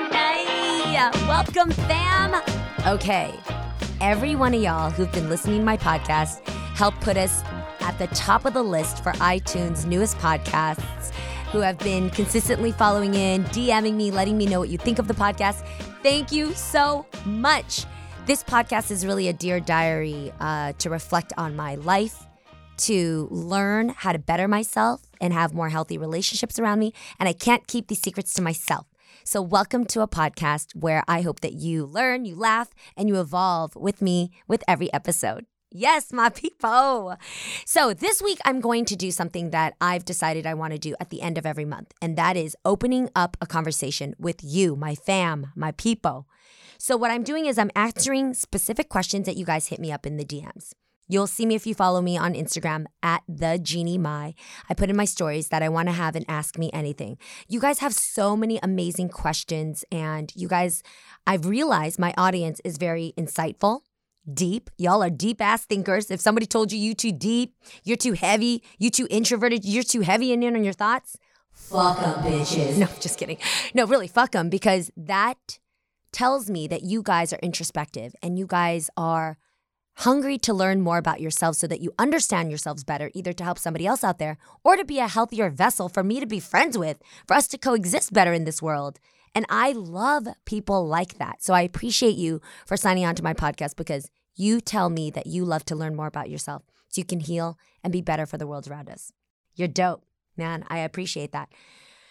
Honey, welcome, fam. Okay, every one of y'all who've been listening to my podcast helped put us at the top of the list for iTunes' newest podcasts, who have been consistently following in, DMing me, letting me know what you think of the podcast. Thank you so much. This podcast is really a dear diary uh, to reflect on my life, to learn how to better myself and have more healthy relationships around me. And I can't keep these secrets to myself. So, welcome to a podcast where I hope that you learn, you laugh, and you evolve with me with every episode. Yes, my people. So, this week I'm going to do something that I've decided I want to do at the end of every month, and that is opening up a conversation with you, my fam, my people. So, what I'm doing is I'm answering specific questions that you guys hit me up in the DMs. You'll see me if you follow me on Instagram at the Jeannie Mai. I put in my stories that I want to have and ask me anything. You guys have so many amazing questions, and you guys, I've realized my audience is very insightful, deep. Y'all are deep ass thinkers. If somebody told you you too deep, you're too heavy, you too introverted, you're too heavy and in on your thoughts, fuck them, bitches. No, just kidding. No, really, fuck them because that tells me that you guys are introspective and you guys are hungry to learn more about yourselves so that you understand yourselves better, either to help somebody else out there or to be a healthier vessel for me to be friends with, for us to coexist better in this world. And I love people like that. So I appreciate you for signing on to my podcast because you tell me that you love to learn more about yourself so you can heal and be better for the world around us. You're dope, man. I appreciate that.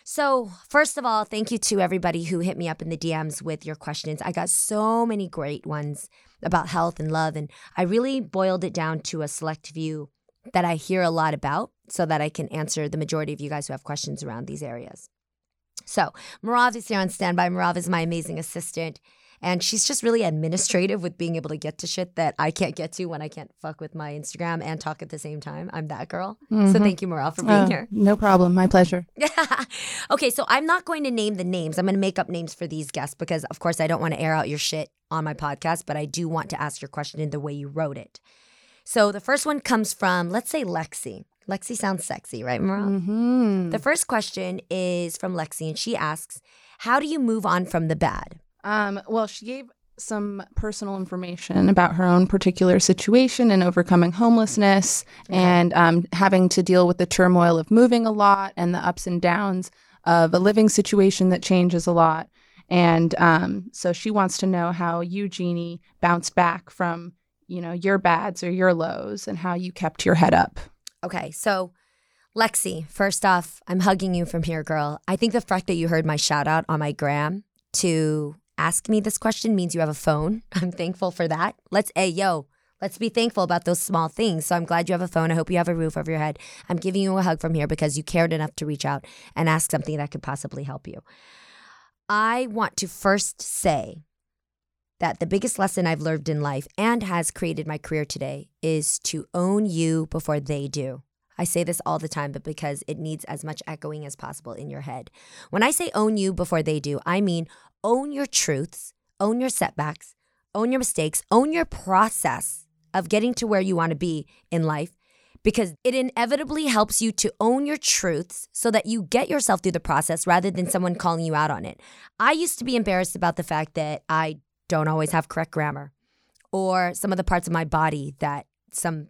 So, first of all, thank you to everybody who hit me up in the DMs with your questions. I got so many great ones about health and love, and I really boiled it down to a select few that I hear a lot about so that I can answer the majority of you guys who have questions around these areas. So, Marav is here on standby. Marav is my amazing assistant. And she's just really administrative with being able to get to shit that I can't get to when I can't fuck with my Instagram and talk at the same time. I'm that girl. Mm-hmm. So thank you, Morale, for being uh, here. No problem. My pleasure. okay, so I'm not going to name the names. I'm going to make up names for these guests because, of course, I don't want to air out your shit on my podcast, but I do want to ask your question in the way you wrote it. So the first one comes from, let's say, Lexi. Lexi sounds sexy, right, Morale? Mm-hmm. The first question is from Lexi, and she asks, How do you move on from the bad? Um, well, she gave some personal information about her own particular situation and overcoming homelessness okay. and um, having to deal with the turmoil of moving a lot and the ups and downs of a living situation that changes a lot. And um, so she wants to know how you, Jeannie, bounced back from, you know, your bads or your lows and how you kept your head up. Okay. So, Lexi, first off, I'm hugging you from here, girl. I think the fact that you heard my shout out on my gram to ask me this question means you have a phone. I'm thankful for that. Let's, hey, yo, let's be thankful about those small things. So I'm glad you have a phone. I hope you have a roof over your head. I'm giving you a hug from here because you cared enough to reach out and ask something that could possibly help you. I want to first say that the biggest lesson I've learned in life and has created my career today is to own you before they do. I say this all the time, but because it needs as much echoing as possible in your head. When I say own you before they do, I mean own your truths, own your setbacks, own your mistakes, own your process of getting to where you want to be in life because it inevitably helps you to own your truths so that you get yourself through the process rather than someone calling you out on it. I used to be embarrassed about the fact that I don't always have correct grammar or some of the parts of my body that some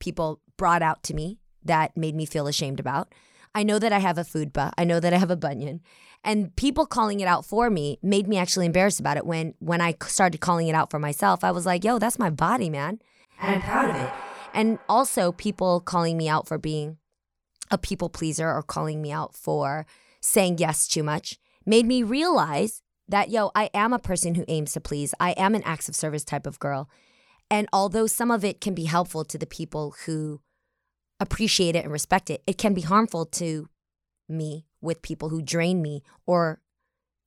people brought out to me that made me feel ashamed about. I know that I have a fupa. I know that I have a bunion. And people calling it out for me made me actually embarrassed about it. When when I started calling it out for myself, I was like, yo, that's my body, man. And I'm proud of it. And also people calling me out for being a people pleaser or calling me out for saying yes too much made me realize that, yo, I am a person who aims to please. I am an acts of service type of girl. And although some of it can be helpful to the people who appreciate it and respect it, it can be harmful to me with people who drain me or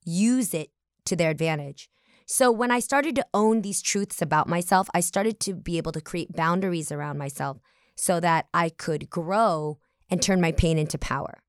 use it to their advantage. So when I started to own these truths about myself, I started to be able to create boundaries around myself so that I could grow and turn my pain into power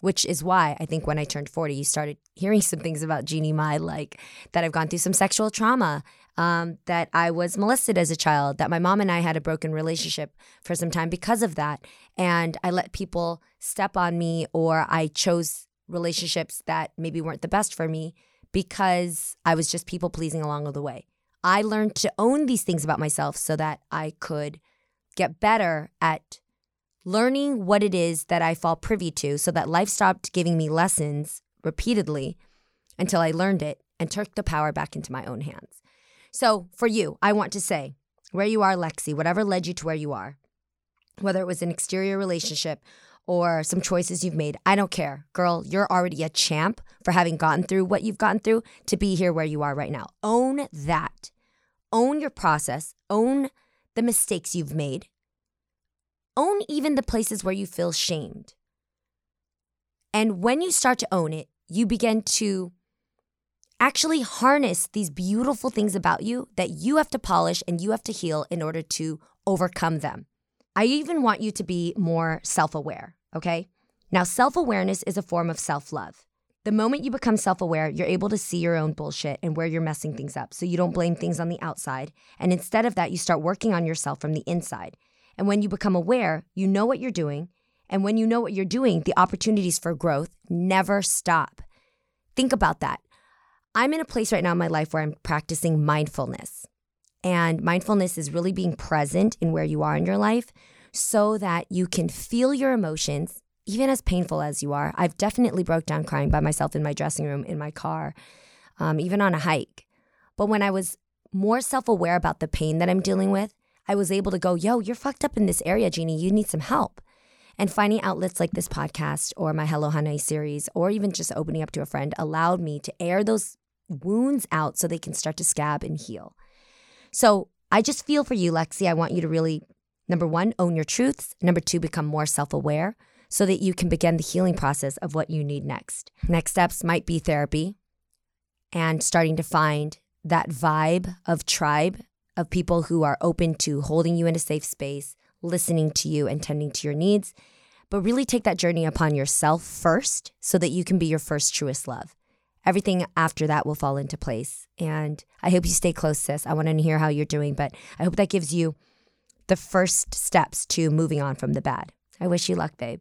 which is why I think when I turned 40, you started hearing some things about Jeannie Mai, like that I've gone through some sexual trauma, um, that I was molested as a child, that my mom and I had a broken relationship for some time because of that. And I let people step on me, or I chose relationships that maybe weren't the best for me because I was just people pleasing along the way. I learned to own these things about myself so that I could get better at learning what it is that I fall privy to so that life stopped giving me lessons repeatedly until I learned it and took the power back into my own hands. So, for you, I want to say where you are, Lexi, whatever led you to where you are, whether it was an exterior relationship or some choices you've made, I don't care. Girl, you're already a champ for having gotten through what you've gotten through to be here where you are right now. Own that. Own your process. Own the mistakes you've made. Own even the places where you feel shamed. And when you start to own it, you begin to actually harness these beautiful things about you that you have to polish and you have to heal in order to overcome them. I even want you to be more self aware, okay? Now, self awareness is a form of self love. The moment you become self aware, you're able to see your own bullshit and where you're messing things up. So you don't blame things on the outside. And instead of that, you start working on yourself from the inside. And when you become aware, you know what you're doing. And when you know what you're doing, the opportunities for growth never stop. Think about that. I'm in a place right now in my life where I'm practicing mindfulness. And mindfulness is really being present in where you are in your life so that you can feel your emotions, even as painful as you are. I've definitely broke down crying by myself in my dressing room, in my car, um, even on a hike. But when I was more self aware about the pain that I'm dealing with, I was able to go, yo, you're fucked up in this area, Jeannie. You need some help. And finding outlets like this podcast or my Hello Honey series, or even just opening up to a friend, allowed me to air those wounds out so they can start to scab and heal. So I just feel for you, Lexi. I want you to really, number one, own your truths. Number two, become more self aware so that you can begin the healing process of what you need next. Next steps might be therapy and starting to find that vibe of tribe of people who are open to holding you in a safe space, listening to you, and tending to your needs. But really take that journey upon yourself first so that you can be your first truest love everything after that will fall into place. And I hope you stay close, sis. I want to hear how you're doing, but I hope that gives you the first steps to moving on from the bad. I wish you luck, babe.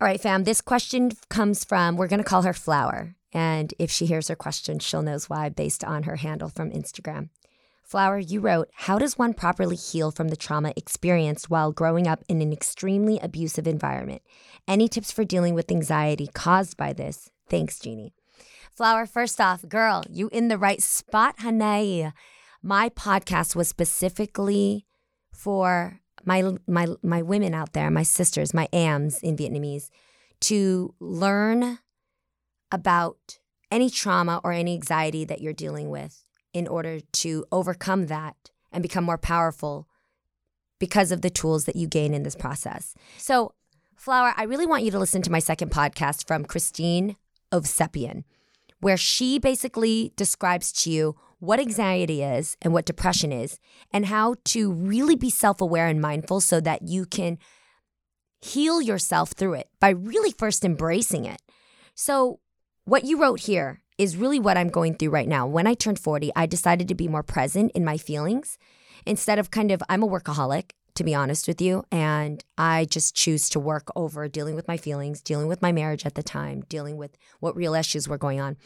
All right, fam, this question comes from, we're going to call her Flower. And if she hears her question, she'll knows why based on her handle from Instagram. Flower, you wrote, How does one properly heal from the trauma experienced while growing up in an extremely abusive environment? Any tips for dealing with anxiety caused by this? Thanks, Jeannie. Flower, first off, girl, you in the right spot, honey. My podcast was specifically for my my my women out there, my sisters, my AMs in Vietnamese, to learn about any trauma or any anxiety that you're dealing with in order to overcome that and become more powerful because of the tools that you gain in this process. So, Flower, I really want you to listen to my second podcast from Christine Ovsepian, where she basically describes to you what anxiety is and what depression is, and how to really be self aware and mindful so that you can heal yourself through it by really first embracing it. So, what you wrote here is really what I'm going through right now. When I turned 40, I decided to be more present in my feelings instead of kind of, I'm a workaholic to be honest with you. And I just choose to work over dealing with my feelings, dealing with my marriage at the time, dealing with what real issues were going on.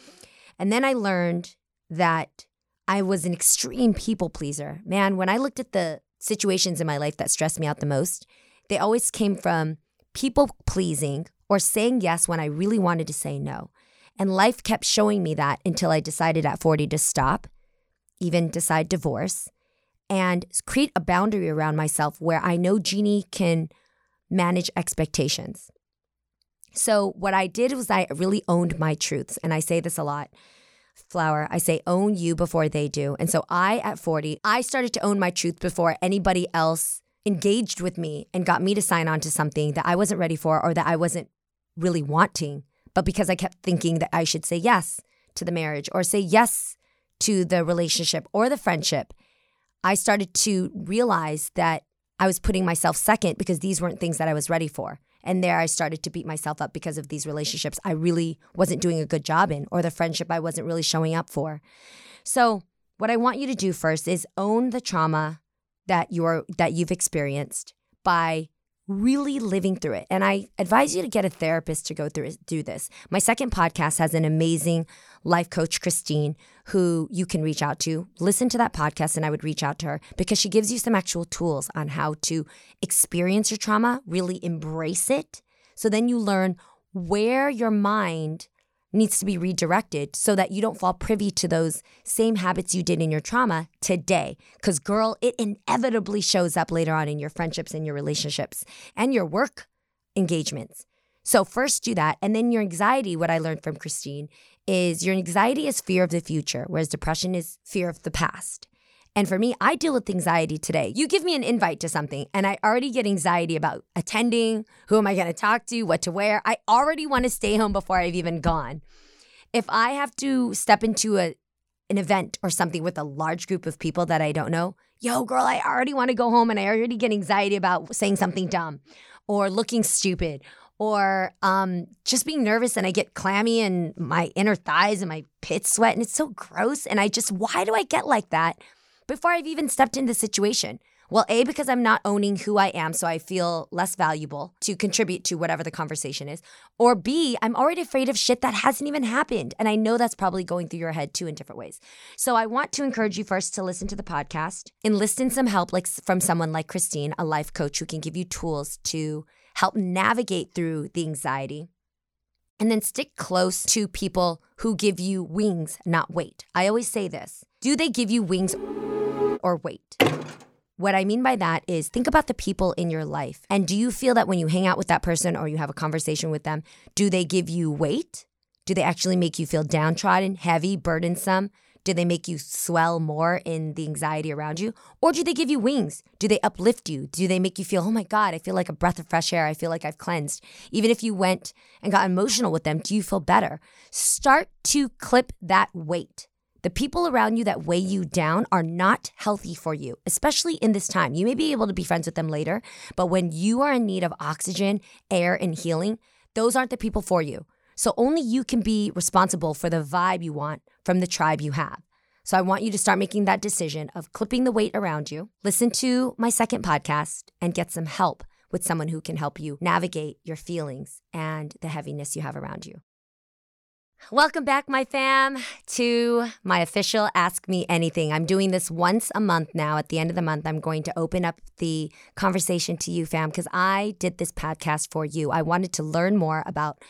And then I learned that I was an extreme people pleaser. Man, when I looked at the situations in my life that stressed me out the most, they always came from people pleasing or saying yes when I really wanted to say no. And life kept showing me that until I decided at 40 to stop, even decide divorce, and create a boundary around myself where I know Jeannie can manage expectations. So, what I did was I really owned my truths. And I say this a lot Flower, I say own you before they do. And so, I, at 40, I started to own my truth before anybody else engaged with me and got me to sign on to something that I wasn't ready for or that I wasn't really wanting. But because I kept thinking that I should say yes to the marriage or say yes to the relationship or the friendship, I started to realize that I was putting myself second because these weren't things that I was ready for. And there I started to beat myself up because of these relationships I really wasn't doing a good job in, or the friendship I wasn't really showing up for. So, what I want you to do first is own the trauma that you're that you've experienced by really living through it. And I advise you to get a therapist to go through do this. My second podcast has an amazing life coach, Christine, who you can reach out to. Listen to that podcast, and I would reach out to her because she gives you some actual tools on how to experience your trauma, really embrace it. So then you learn where your mind needs to be redirected so that you don't fall privy to those same habits you did in your trauma today. Because, girl, it inevitably shows up later on in your friendships and your relationships and your work engagements. So, first do that. And then your anxiety, what I learned from Christine, is your anxiety is fear of the future, whereas depression is fear of the past. And for me, I deal with anxiety today. You give me an invite to something, and I already get anxiety about attending, who am I going to talk to, what to wear. I already want to stay home before I've even gone. If I have to step into a an event or something with a large group of people that I don't know, yo, girl, I already want to go home and I already get anxiety about saying something dumb or looking stupid or um, just being nervous and I get clammy and my inner thighs and my pits sweat and it's so gross. And I just, why do I get like that? Before I've even stepped into the situation. Well, A, because I'm not owning who I am, so I feel less valuable to contribute to whatever the conversation is. Or B, I'm already afraid of shit that hasn't even happened. And I know that's probably going through your head too in different ways. So I want to encourage you first to listen to the podcast, enlist in some help like from someone like Christine, a life coach who can give you tools to help navigate through the anxiety. And then stick close to people who give you wings, not weight. I always say this. Do they give you wings? or weight. What I mean by that is think about the people in your life. And do you feel that when you hang out with that person or you have a conversation with them, do they give you weight? Do they actually make you feel downtrodden, heavy, burdensome? Do they make you swell more in the anxiety around you? Or do they give you wings? Do they uplift you? Do they make you feel, oh my God, I feel like a breath of fresh air. I feel like I've cleansed. Even if you went and got emotional with them, do you feel better? Start to clip that weight. The people around you that weigh you down are not healthy for you, especially in this time. You may be able to be friends with them later, but when you are in need of oxygen, air, and healing, those aren't the people for you. So only you can be responsible for the vibe you want from the tribe you have. So I want you to start making that decision of clipping the weight around you. Listen to my second podcast and get some help with someone who can help you navigate your feelings and the heaviness you have around you. Welcome back, my fam, to my official Ask Me Anything. I'm doing this once a month now. At the end of the month, I'm going to open up the conversation to you, fam, because I did this podcast for you. I wanted to learn more about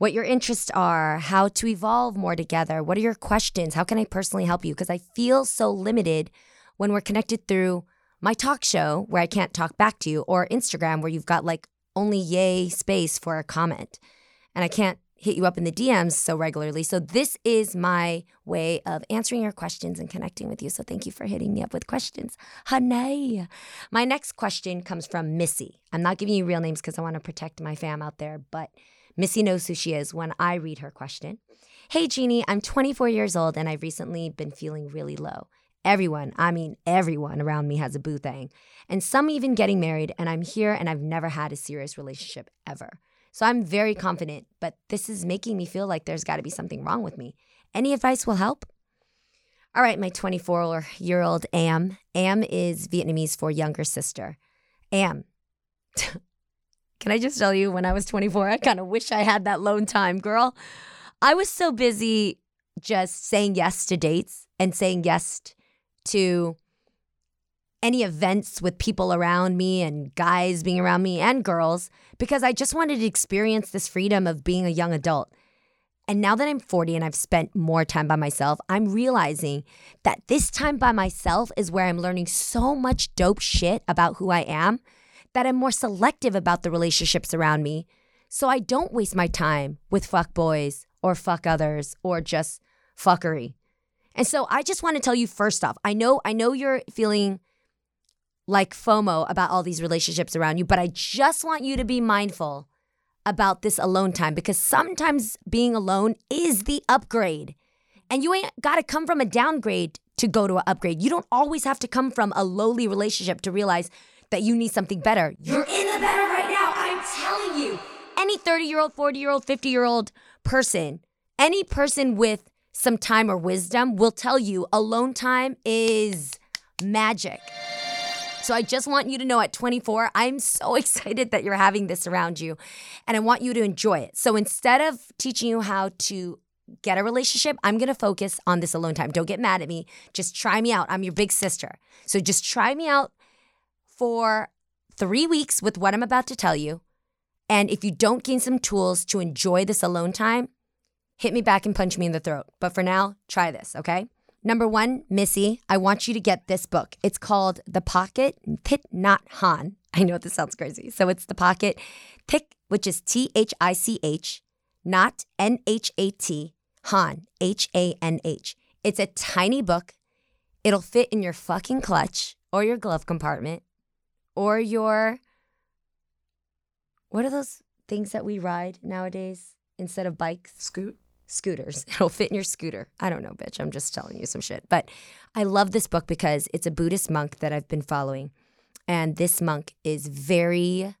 what your interests are, how to evolve more together. What are your questions? How can I personally help you? Because I feel so limited when we're connected through my talk show where I can't talk back to you, or Instagram where you've got like only yay space for a comment. And I can't hit you up in the DMs so regularly. So this is my way of answering your questions and connecting with you. So thank you for hitting me up with questions. Honey. My next question comes from Missy. I'm not giving you real names because I want to protect my fam out there, but Missy knows who she is when I read her question. Hey Jeannie, I'm 24 years old and I've recently been feeling really low. Everyone, I mean everyone around me has a boo thing. And some even getting married, and I'm here and I've never had a serious relationship ever. So I'm very confident, but this is making me feel like there's got to be something wrong with me. Any advice will help? All right, my 24 year old Am. Am is Vietnamese for younger sister. Am. Can I just tell you, when I was 24, I kind of wish I had that lone time, girl. I was so busy just saying yes to dates and saying yes to any events with people around me and guys being around me and girls because I just wanted to experience this freedom of being a young adult. And now that I'm 40 and I've spent more time by myself, I'm realizing that this time by myself is where I'm learning so much dope shit about who I am that I'm more selective about the relationships around me. So I don't waste my time with fuck boys or fuck others or just fuckery. And so I just want to tell you first off, I know I know you're feeling like FOMO about all these relationships around you, but I just want you to be mindful about this alone time because sometimes being alone is the upgrade. And you ain't got to come from a downgrade to go to an upgrade. You don't always have to come from a lowly relationship to realize that you need something better. You're in the better right now. I'm telling you. Any 30 year old, 40 year old, 50 year old person, any person with some time or wisdom will tell you alone time is magic. So I just want you to know at 24, I'm so excited that you're having this around you and I want you to enjoy it. So instead of teaching you how to get a relationship, I'm going to focus on this alone time. Don't get mad at me. Just try me out. I'm your big sister. So just try me out for three weeks with what I'm about to tell you. And if you don't gain some tools to enjoy this alone time, hit me back and punch me in the throat. But for now, try this, okay? Number one, Missy, I want you to get this book. It's called The Pocket Thich Nhat Hanh. I know this sounds crazy. So it's The Pocket Thich, which is T H I C H, Nhat N H A T, Hanh, H A N H. It's a tiny book. It'll fit in your fucking clutch or your glove compartment or your. What are those things that we ride nowadays instead of bikes? Scoot. scooters. It'll fit in your scooter. I don't know, bitch. I'm just telling you some shit. But I love this book because it's a Buddhist monk that I've been following. And this monk is very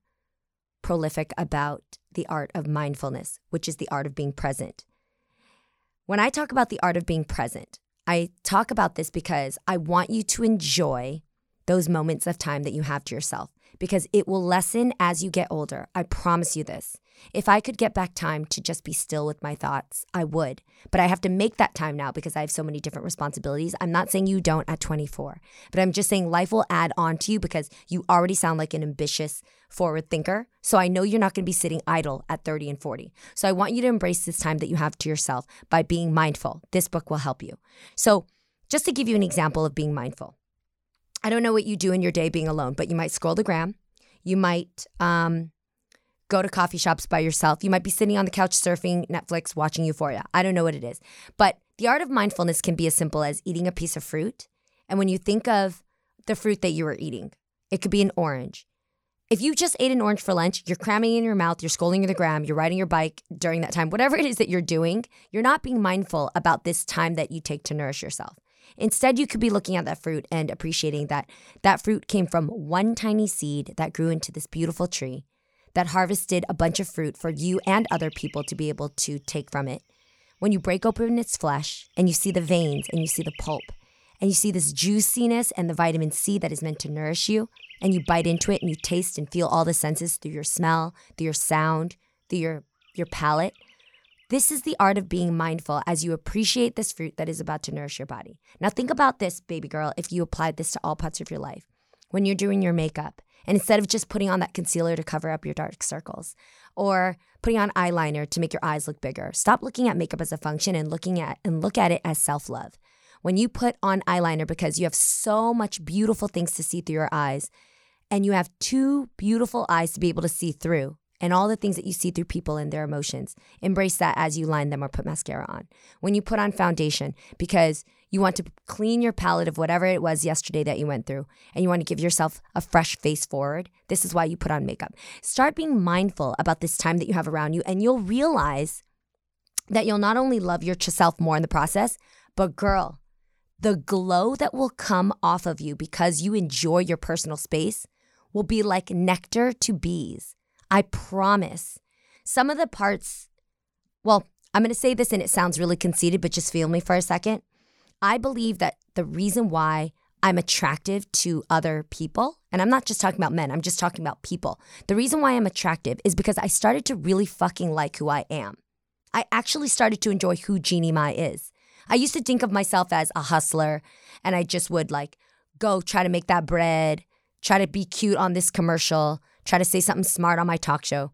prolific about the art of mindfulness, which is the art of being present. When I talk about the art of being present, I talk about this because I want you to enjoy those moments of time that you have to yourself because it will lessen as you get older. I promise you this. If I could get back time to just be still with my thoughts, I would. But I have to make that time now because I have so many different responsibilities. I'm not saying you don't at 24, but I'm just saying life will add on to you because you already sound like an ambitious, forward thinker. So I know you're not going to be sitting idle at 30 and 40. So I want you to embrace this time that you have to yourself by being mindful. This book will help you. So, just to give you an example of being mindful, I don't know what you do in your day being alone, but you might scroll the gram. You might um, go to coffee shops by yourself. You might be sitting on the couch surfing Netflix, watching Euphoria. I don't know what it is. But the art of mindfulness can be as simple as eating a piece of fruit. And when you think of the fruit that you are eating, it could be an orange. If you just ate an orange for lunch, you're cramming in your mouth, you're scrolling the gram, you're riding your bike during that time, whatever it is that you're doing, you're not being mindful about this time that you take to nourish yourself. Instead, you could be looking at that fruit and appreciating that that fruit came from one tiny seed that grew into this beautiful tree that harvested a bunch of fruit for you and other people to be able to take from it. When you break open its flesh and you see the veins and you see the pulp and you see this juiciness and the vitamin C that is meant to nourish you, and you bite into it and you taste and feel all the senses through your smell, through your sound, through your, your palate. This is the art of being mindful as you appreciate this fruit that is about to nourish your body. Now, think about this, baby girl, if you applied this to all parts of your life. When you're doing your makeup, and instead of just putting on that concealer to cover up your dark circles or putting on eyeliner to make your eyes look bigger, stop looking at makeup as a function and looking at and look at it as self-love. When you put on eyeliner because you have so much beautiful things to see through your eyes, and you have two beautiful eyes to be able to see through and all the things that you see through people and their emotions. Embrace that as you line them or put mascara on. When you put on foundation, because you want to clean your palette of whatever it was yesterday that you went through, and you want to give yourself a fresh face forward, this is why you put on makeup. Start being mindful about this time that you have around you, and you'll realize that you'll not only love yourself more in the process, but girl, the glow that will come off of you because you enjoy your personal space will be like nectar to bees. I promise. Some of the parts, well, I'm going to say this and it sounds really conceited, but just feel me for a second. I believe that the reason why I'm attractive to other people, and I'm not just talking about men, I'm just talking about people. The reason why I'm attractive is because I started to really fucking like who I am. I actually started to enjoy who Jeannie Mai is. I used to think of myself as a hustler, and I just would like go try to make that bread, try to be cute on this commercial, try to say something smart on my talk show.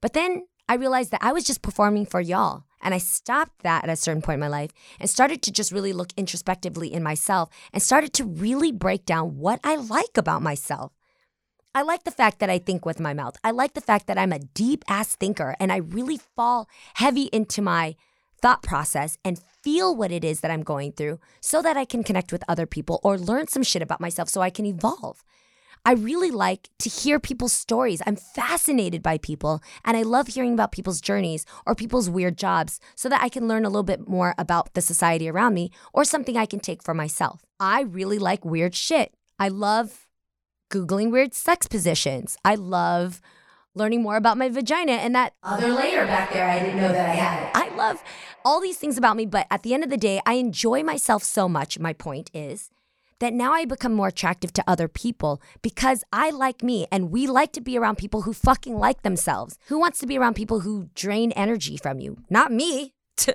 But then I realized that I was just performing for y'all. And I stopped that at a certain point in my life and started to just really look introspectively in myself and started to really break down what I like about myself. I like the fact that I think with my mouth. I like the fact that I'm a deep ass thinker and I really fall heavy into my thought process and feel what it is that I'm going through so that I can connect with other people or learn some shit about myself so I can evolve. I really like to hear people's stories. I'm fascinated by people and I love hearing about people's journeys or people's weird jobs so that I can learn a little bit more about the society around me or something I can take for myself. I really like weird shit. I love Googling weird sex positions. I love learning more about my vagina and that other layer back there I didn't know that I had. It. I love all these things about me, but at the end of the day, I enjoy myself so much. My point is that now I become more attractive to other people because I like me and we like to be around people who fucking like themselves. Who wants to be around people who drain energy from you? Not me.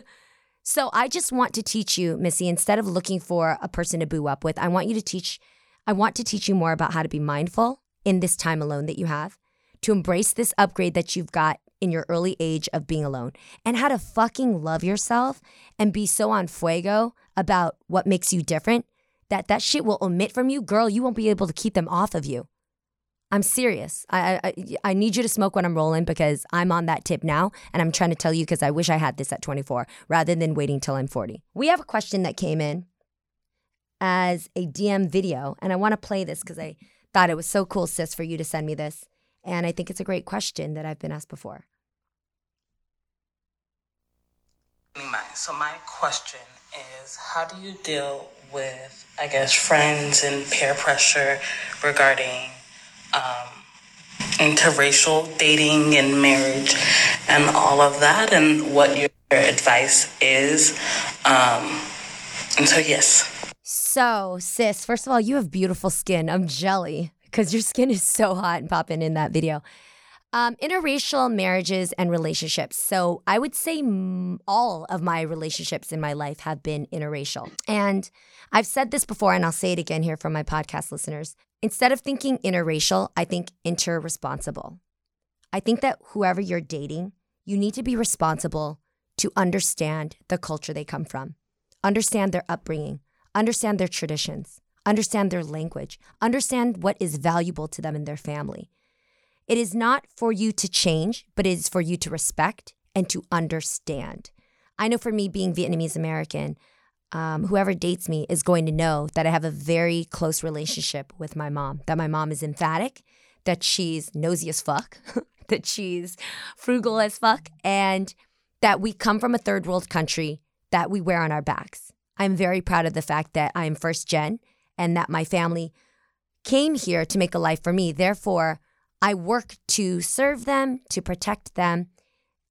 so I just want to teach you, Missy, instead of looking for a person to boo up with, I want you to teach I want to teach you more about how to be mindful in this time alone that you have, to embrace this upgrade that you've got in your early age of being alone, and how to fucking love yourself and be so on fuego about what makes you different that that shit will omit from you, girl, you won't be able to keep them off of you. I'm serious. I, I I need you to smoke when I'm rolling because I'm on that tip now, and I'm trying to tell you because I wish I had this at 24 rather than waiting till I'm 40. We have a question that came in as a DM video, and I want to play this because I thought it was so cool, sis, for you to send me this, and I think it's a great question that I've been asked before. So my question is, how do you deal with, I guess, friends and peer pressure regarding um, interracial dating and marriage and all of that, and what your advice is? Um, and so, yes. So, sis, first of all, you have beautiful skin. I'm jelly because your skin is so hot and popping in that video. Um, interracial marriages and relationships. So I would say m- all of my relationships in my life have been interracial. And I've said this before, and I'll say it again here for my podcast listeners. Instead of thinking interracial, I think interresponsible. I think that whoever you're dating, you need to be responsible to understand the culture they come from, understand their upbringing, understand their traditions, understand their language, understand what is valuable to them and their family. It is not for you to change, but it is for you to respect and to understand. I know for me, being Vietnamese American, um, whoever dates me is going to know that I have a very close relationship with my mom, that my mom is emphatic, that she's nosy as fuck, that she's frugal as fuck, and that we come from a third world country that we wear on our backs. I'm very proud of the fact that I'm first gen and that my family came here to make a life for me. Therefore, I work to serve them, to protect them,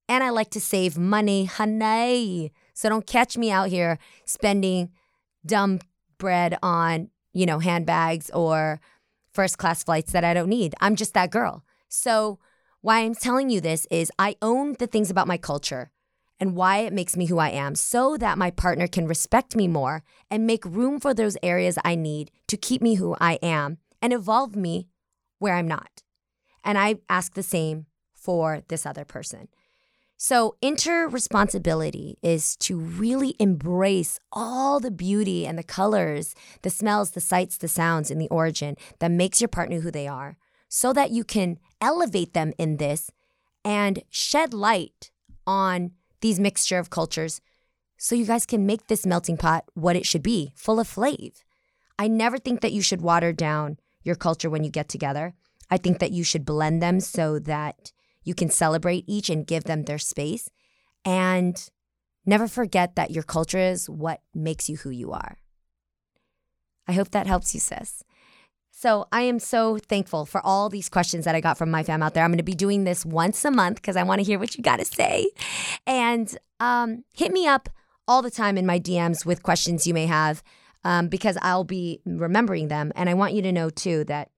and I like to save money, honey. So don't catch me out here spending dumb bread on, you know, handbags or first class flights that I don't need. I'm just that girl. So why I'm telling you this is I own the things about my culture and why it makes me who I am so that my partner can respect me more and make room for those areas I need to keep me who I am and evolve me where I'm not. And I ask the same for this other person. So, inter responsibility is to really embrace all the beauty and the colors, the smells, the sights, the sounds, and the origin that makes your partner who they are so that you can elevate them in this and shed light on these mixture of cultures so you guys can make this melting pot what it should be, full of flavor. I never think that you should water down your culture when you get together. I think that you should blend them so that you can celebrate each and give them their space. And never forget that your culture is what makes you who you are. I hope that helps you, sis. So I am so thankful for all these questions that I got from my fam out there. I'm going to be doing this once a month because I want to hear what you got to say. And um, hit me up all the time in my DMs with questions you may have um, because I'll be remembering them. And I want you to know too that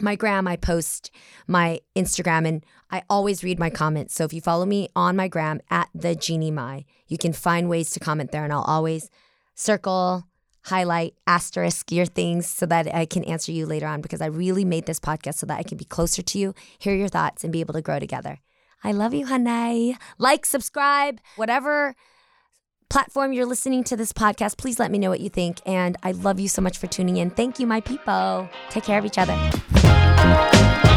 my gram, I post my Instagram, and I always read my comments. So if you follow me on my gram at the Jeannie Mai, you can find ways to comment there, and I'll always circle, highlight, asterisk your things so that I can answer you later on because I really made this podcast so that I can be closer to you, hear your thoughts, and be able to grow together. I love you, honey. Like, subscribe, whatever platform you're listening to this podcast, please let me know what you think. And I love you so much for tuning in. Thank you, my people. Take care of each other.